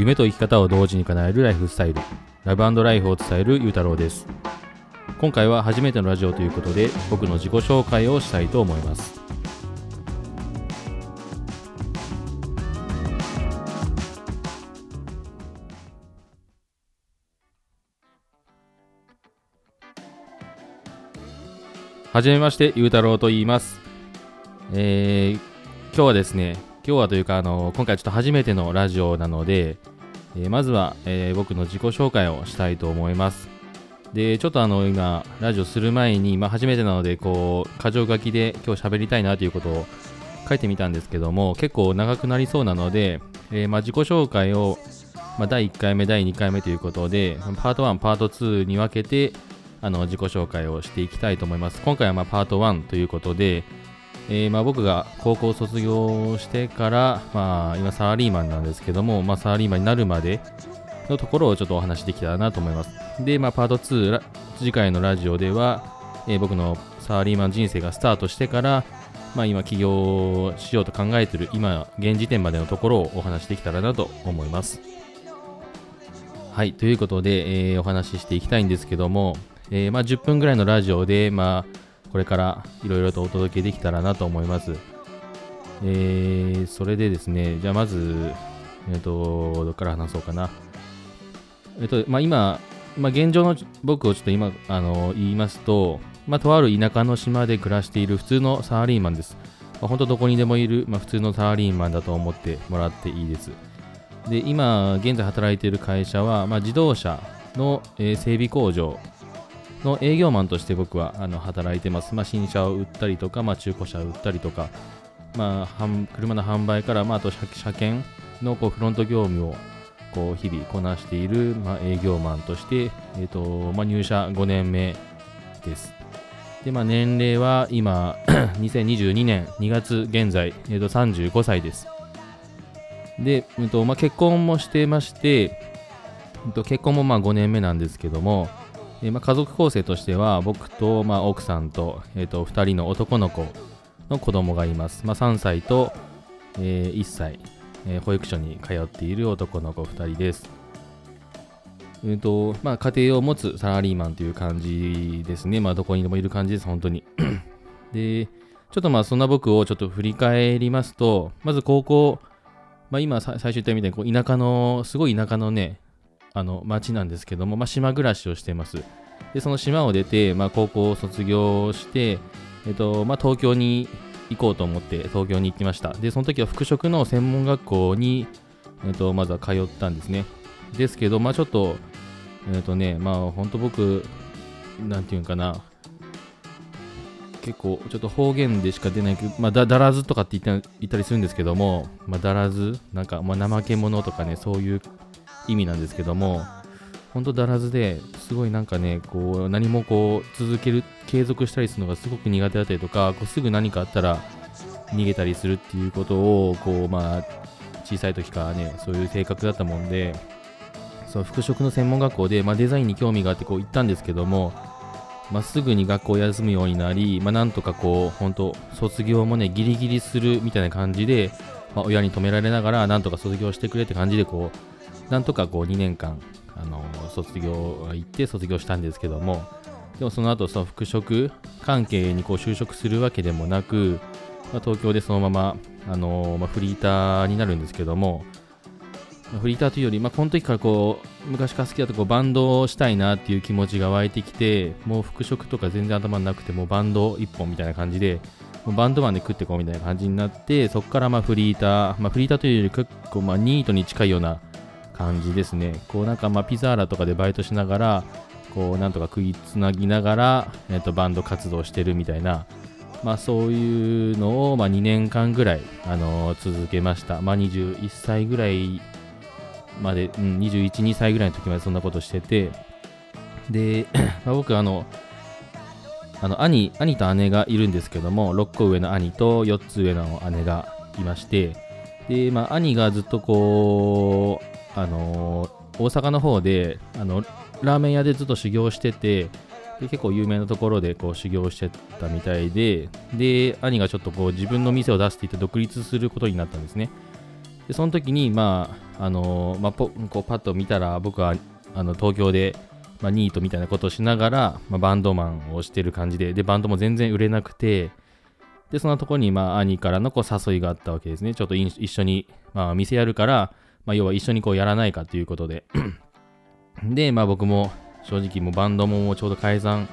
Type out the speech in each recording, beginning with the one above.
夢と生き方を同時に叶えるライフスタイルラブライフを伝えるゆうたろうです今回は初めてのラジオということで僕の自己紹介をしたいと思いますはじめまして、ゆうたろうと言います。えー、今日はですね、今日はというか、あの、今回ちょっと初めてのラジオなので、えー、まずは、えー、僕の自己紹介をしたいと思います。で、ちょっとあの、今、ラジオする前に、まあ、初めてなので、こう、箇条書きで今日喋りたいなということを書いてみたんですけども、結構長くなりそうなので、えー、まあ、自己紹介を、まあ、第1回目、第2回目ということで、パート1、パート2に分けて、あの自己紹介をしていきたいと思います。今回はまパート1ということで、えー、ま僕が高校卒業してから、まあ、今サラリーマンなんですけども、まあ、サラリーマンになるまでのところをちょっとお話しできたらなと思います。で、まあ、パート2、次回のラジオでは、えー、僕のサラリーマン人生がスタートしてから、まあ、今起業しようと考えてる今現時点までのところをお話しできたらなと思います。はい、ということで、えー、お話ししていきたいんですけども、えー、まあ、10分ぐらいのラジオで、まあ、これからいろいろとお届けできたらなと思います。えー、それでですね、じゃあまず、えっ、ー、と、どっから話そうかな。えっ、と、まあ、今、まあ、現状の僕をちょっと今、あの、言いますと、まあ、とある田舎の島で暮らしている普通のサラリーマンです。まあ、本当どこにでもいる、まあ、普通のサラリーマンだと思ってもらっていいです。で、今、現在働いている会社は、まあ、自動車の、えー、整備工場の営業マンとして僕はあの働いてます。まあ、新車を売ったりとか、まあ、中古車を売ったりとか、まあ、車の販売から、まあ、あと車検のこうフロント業務をこう日々こなしている、まあ、営業マンとして、えーとまあ、入社5年目です。で、まあ、年齢は今、2022年2月現在、えー、と35歳です。で、えーとまあ、結婚もしてまして、えー、と結婚もまあ5年目なんですけども、えー、まあ、家族構成としては僕と、まあ、奥さんと,、えーと、2人の男の子の子供がいます、まあ、3歳と、えー、1歳、えー、保育所に通っている男の子2人です、えーとまあ、家庭を持つサラリーマンという感じですね、まあ、どこにでもいる感じです本当に。でちょっとまあそんな僕をちょっと振り返りますとまず高校まあ、今最初言ったみたいにこう田舎のすごい田舎のねあの町なんですけども、まあ、島暮らしをしてます。で、その島を出て、まあ、高校を卒業して、えっと、まあ、東京に行こうと思って東京に行きました。で、その時は服飾の専門学校に、えっと、まずは通ったんですね。ですけど、まあ、ちょっと、えっとね、まあ、本当僕、なんていうんかな、結構ちょっと方言でしか出ないけど、まあ、だだらずとかって言った言ったりするんですけども、まあ、だらず、なんか、まあ、怠け者とかね、そういう意味なんですけども、本当だらずですごいなんかね、こう何もこう続ける、継続したりするのがすごく苦手だったりとか、こうすぐ何かあったら逃げたりするっていうことを、こうまあ小さい時からね、そういう性格だったもんで、その服飾の専門学校で、まあ、デザインに興味があってこう行ったんですけども、まあ、すぐに学校を休むようになり、まあ、なんとかこう、本当卒業もね、ギリギリするみたいな感じで、まあ、親に止められながら、なんとか卒業してくれって感じで、こう、なんとかこう2年間、あの卒業行って卒業したんですけども、でもその後その服飾関係にこう就職するわけでもなく、まあ、東京でそのまま、あのまあ、フリーターになるんですけども、フリーターというより、まあ、この時からこう昔から好きだとこうバンドをしたいなっていう気持ちが湧いてきて、もう服飾とか全然頭になくて、もうバンド1本みたいな感じで、もうバンドマンで食ってこうみたいな感じになって、そこからまあフリーター、まあ、フリーターというより結構まあニートに近いような感じですね。こうなんかまあピザーラとかでバイトしながら、こうなんとか食いつなぎながら、えー、とバンド活動してるみたいな、まあそういうのをまあ2年間ぐらい、あのー、続けました。まあ21歳ぐらいまで、うん、21、2歳ぐらいの時までそんなことしてて、で、まあ、僕あの、あの兄兄と姉がいるんですけども6個上の兄と4つ上の姉がいましてで、まあ、兄がずっとこうあのー、大阪の方であのラーメン屋でずっと修行しててで結構有名なところでこう修行してたみたいでで兄がちょっとこう自分の店を出していて独立することになったんですね。でその時に、まああのまあ、こうパッと見たら僕はあの東京で、まあ、ニートみたいなことをしながら、まあ、バンドマンをしてる感じででバンドも全然売れなくてでそのところに、まあ、兄からのこう誘いがあったわけですね。ちょっと一緒に、まあ、店やるから、まあ、要は一緒にこうやらないかということで。で、まあ、僕も正直もうバンドもちょうど解散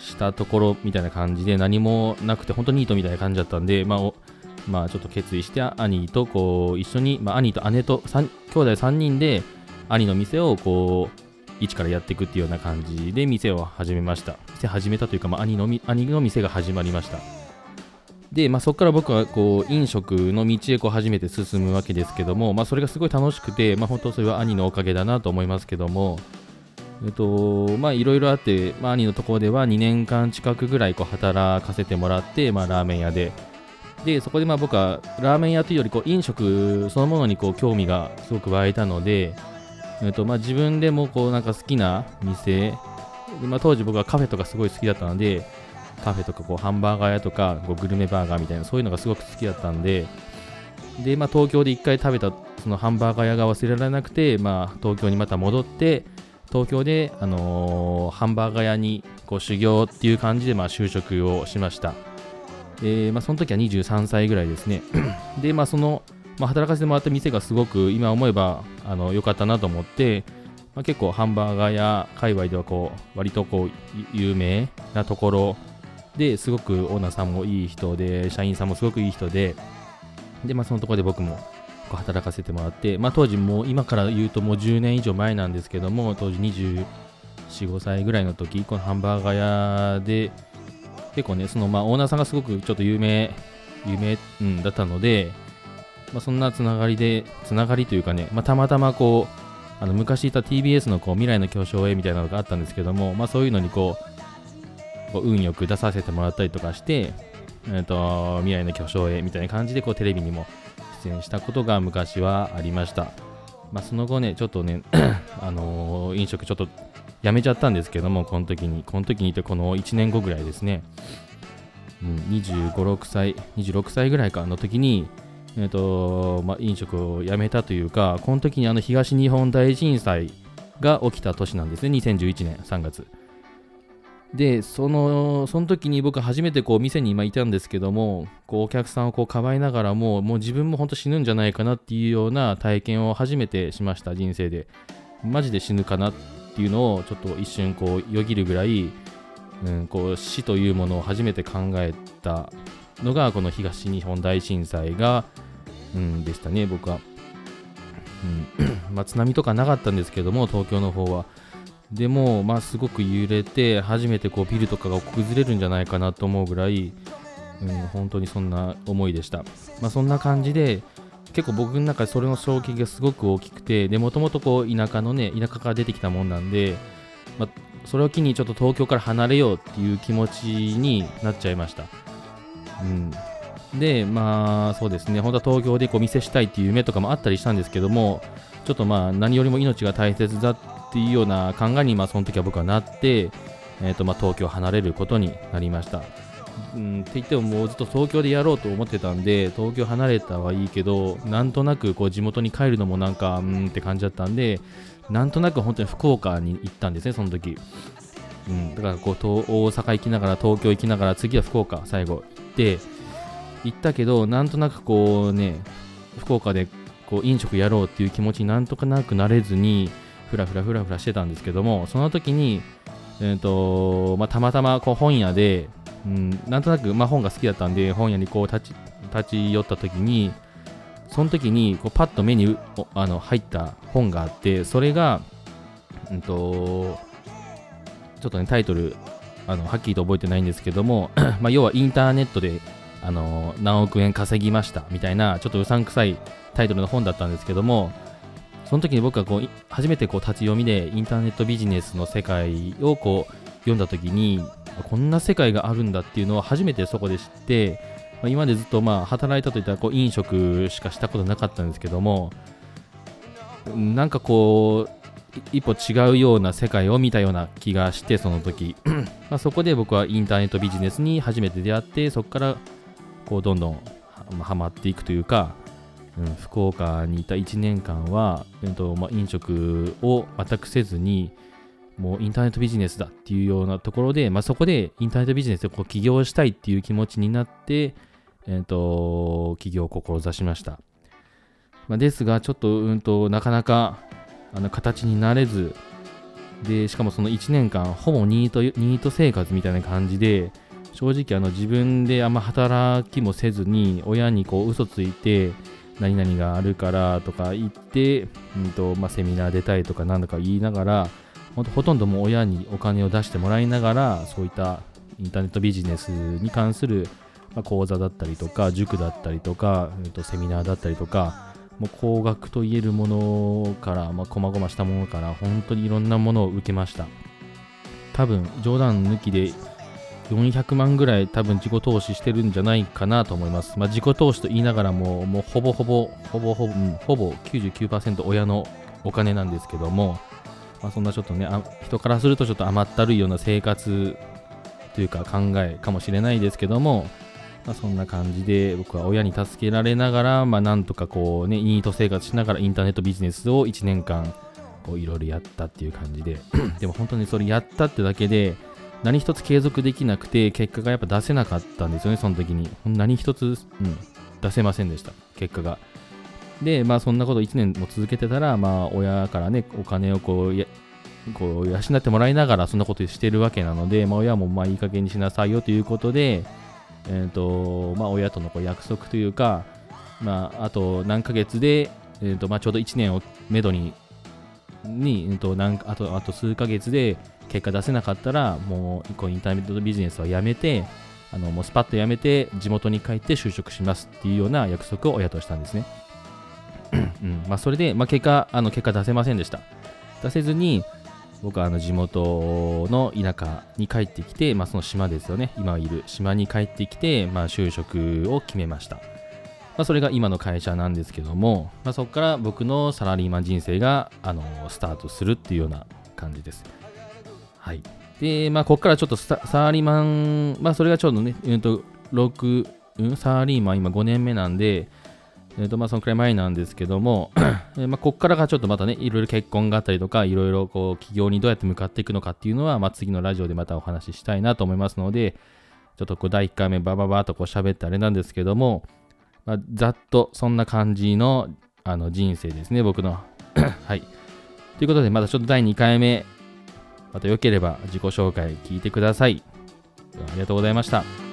したところみたいな感じで何もなくて本当にニートみたいな感じだったんで、まあ、まあ、ちょっと決意して兄とこう一緒に、まあ、兄と姉と兄弟3人で兄の店をこう一からやっていくっていうような感じで店を始めました。店始めたというか、まあ、兄の兄の店が始まりました。で、まあ、そこから僕はこう飲食の道へこう初めて進むわけですけども、まあ、それがすごい楽しくて、まあ、本当それは兄のおかげだなと思いますけどもえっと、まあいろいろあって、まあ兄のところでは2年間近くぐらいこう働かせてもらって、まあラーメン屋で。で、そこでまあ僕はラーメン屋というよりこう飲食そのものにこう興味がすごく湧いたので、えっとまあ自分でもこうなんか好きな店、まあ、当時僕はカフェとかすごい好きだったので、カフェとかこうハンバーガー屋とかこうグルメバーガーみたいなそういうのがすごく好きだったんで、で、まあ東京で1回食べたそのハンバーガー屋が忘れられなくて、まあ東京にまた戻って、東京で、あのー、ハンバーガー屋にこう修行っていう感じで、まあ、就職をしました。で、まあ、その時は23歳ぐらいですね。で、まあ、その、まあ、働かせてもらった店がすごく今思えばあの良かったなと思って、まあ、結構ハンバーガー屋界隈ではこう割とこう有名なところですごくオーナーさんもいい人で社員さんもすごくいい人でで、まあ、そのところで僕も働かせてもらって、まあ、当時もう今から言うともう10年以上前なんですけども当時24、5歳ぐらいの時このハンバーガー屋で結構ねそのまあオーナーさんがすごくちょっと有名有名、うん、だったので、まあ、そんなつながりでつながりというかね、まあ、たまたまこうあの昔いた TBS のこう未来の巨匠へみたいなのがあったんですけども、まあ、そういうのにこうこう運よく出させてもらったりとかして、えーと未来の巨匠へみたいな感じでこうテレビにも出演したことが昔はありました。まあ、その後ね、ちょっとね、あのー、飲食ちょっとやめちゃったんですけども、この時に、この時にいて、この1年後ぐらいですね、うん、25、6歳、26歳ぐらいかの時に、えーとまあ、飲食をやめたというか、この時にあの東日本大震災が起きた年なんですね、2011年3月。で、その、その時に僕初めてこう店に今いたんですけども、こうお客さんをこうかばいながらも、もう自分も本当死ぬんじゃないかなっていうような体験を初めてしました、人生で。マジで死ぬかなっていうのをちょっと一瞬こうよぎるぐらい、うん、こう死というものを初めて考えたのがこの東日本大震災が、うん、でしたね、僕は。うんまあ、津波とかなかったんですけども、東京の方は。でも、まあ、すごく揺れて初めてこうビルとかが崩れるんじゃないかなと思うぐらい、うん、本当にそんな思いでした、まあ、そんな感じで結構僕の中でそれの衝撃がすごく大きくてもともと田舎のね田舎から出てきたもんなんで、まあ、それを機にちょっと東京から離れようっていう気持ちになっちゃいました、うん、でまあそうですね。本当は東京でこう店したいっていう夢とかもあったりしたんですけどもちょっとまあ何よりも命が大切だってっていうような考えに、まあ、その時は僕はなって、えーとまあ、東京を離れることになりました。うん、って言ってももうずっと東京でやろうと思ってたんで東京離れたはいいけどなんとなくこう地元に帰るのもなんかうんって感じだったんでなんとなく本当に福岡に行ったんですねその時、うん、だからこう大阪行きながら東京行きながら次は福岡最後行って行ったけどなんとなくこうね福岡でこう飲食やろうっていう気持ちになんとかなくなれずにふらふらふらふらしてたんですけどもその時に、えーとまあ、たまたまこう本屋で、うん、なんとなく、まあ、本が好きだったんで本屋にこう立ち立ち寄った時にその時にこうパッと目にあの入った本があってそれが、うんと、ちょっとねタイトルあのはっきりと覚えてないんですけども、まあ、要はインターネットであの何億円稼ぎましたみたいなちょっとうさんくさいタイトルの本だったんですけどもその時に僕はこう初めてこう立ち読みでインターネットビジネスの世界をこう読んだ時にこんな世界があるんだっていうのを初めてそこで知って、まあ、今までずっとまあ働いたといったらこう飲食しかしたことなかったんですけどもなんかこう一歩違うような世界を見たような気がしてその時。まあそこで僕はインターネットビジネスに初めて出会ってそこからこうどんどんはまっていくというかうん、福岡にいた1年間は、えーとまあ、飲食を全くせずに、もうインターネットビジネスだっていうようなところで、まあ、そこでインターネットビジネスでこう起業したいっていう気持ちになって、えーと、起業を志しました。まあ、ですが、ちょっと,、うんとなかなかあの形になれず、でしかもその1年間、ほぼニートニート生活みたいな感じで、正直あの自分であんま働きもせずに、親にこう嘘ついて、何々があるからとか言って、うんとまあ、セミナー出たいとか何だか言いながら、ほほとんどもう親にお金を出してもらいながら、そういったインターネットビジネスに関する、ま、講座だったりとか、塾だったりとか、えー、とセミナーだったりとか、もう高額と言えるものから、まあ、細々したものから、本当にいろんなものを受けました。多分、冗談抜きで400万ぐらい多分自己投資してるんじゃないかなと思います。まあ、自己投資と言いながらも、もうほぼほぼ、ほぼほぼ、うん、ほぼ99%親のお金なんですけども、まあ、そんなちょっとねあ人からするとちょっと甘ったるいような生活というか考えかもしれないですけども、まあ、そんな感じで僕は親に助けられながら、まあ、なんとかこうねニート生活しながらインターネットビジネスを1年間こういろいろやったっていう感じで でも本当にそれやったってだけで何一つ継続できなくて結果がやっぱ出せなかったんですよねその時に。何一つ、うん、出せませんでした。結果が。で、まあそんなこと1年も続けてたら、まあ親からね、お金をこう、やこう養ってもらいながらそんなことしてるわけなので、まあ、親もまあいい加減にしなさいよということで、えーとまあ、親とのこう約束というか、まあ、あと何ヶ月で、えーとまあ、ちょうど1年をめどにに、えー、となんあとあと数ヶ月で結果出せなかったらもうこうインターネットビジネスはやめてあのもうスパッとやめて地元に帰って就職しますっていうような約束を親としたんですね。うんまあ、それで、まあ、結果あの結果出せませんでした。出せずに、僕はあの地元の田舎に帰ってきて、まあ、その島ですよね、今いる島に帰ってきて、まあ、就職を決めました。まあ、それが今の会社なんですけども、まあ、そこから僕のサラリーマン人生があのスタートするっていうような感じです。はい。で、まあ、ここからちょっとサラリーマン、まあ、それがちょうどね、うんと、6、うん、サラリーマン今5年目なんで、えーとまあ、そのくらい前なんですけども、えまあ、ここからがちょっとまたね、いろいろ結婚があったりとか、いろいろこう、企業にどうやって向かっていくのかっていうのは、まあ、次のラジオでまたお話ししたいなと思いますので、ちょっとこう、第1回目バババとこう喋ってあれなんですけども、まあ、ざっとそんな感じのあの人生ですね、僕の。はい。ということで、またちょっと第2回目、また良ければ自己紹介聞いてください。ありがとうございました。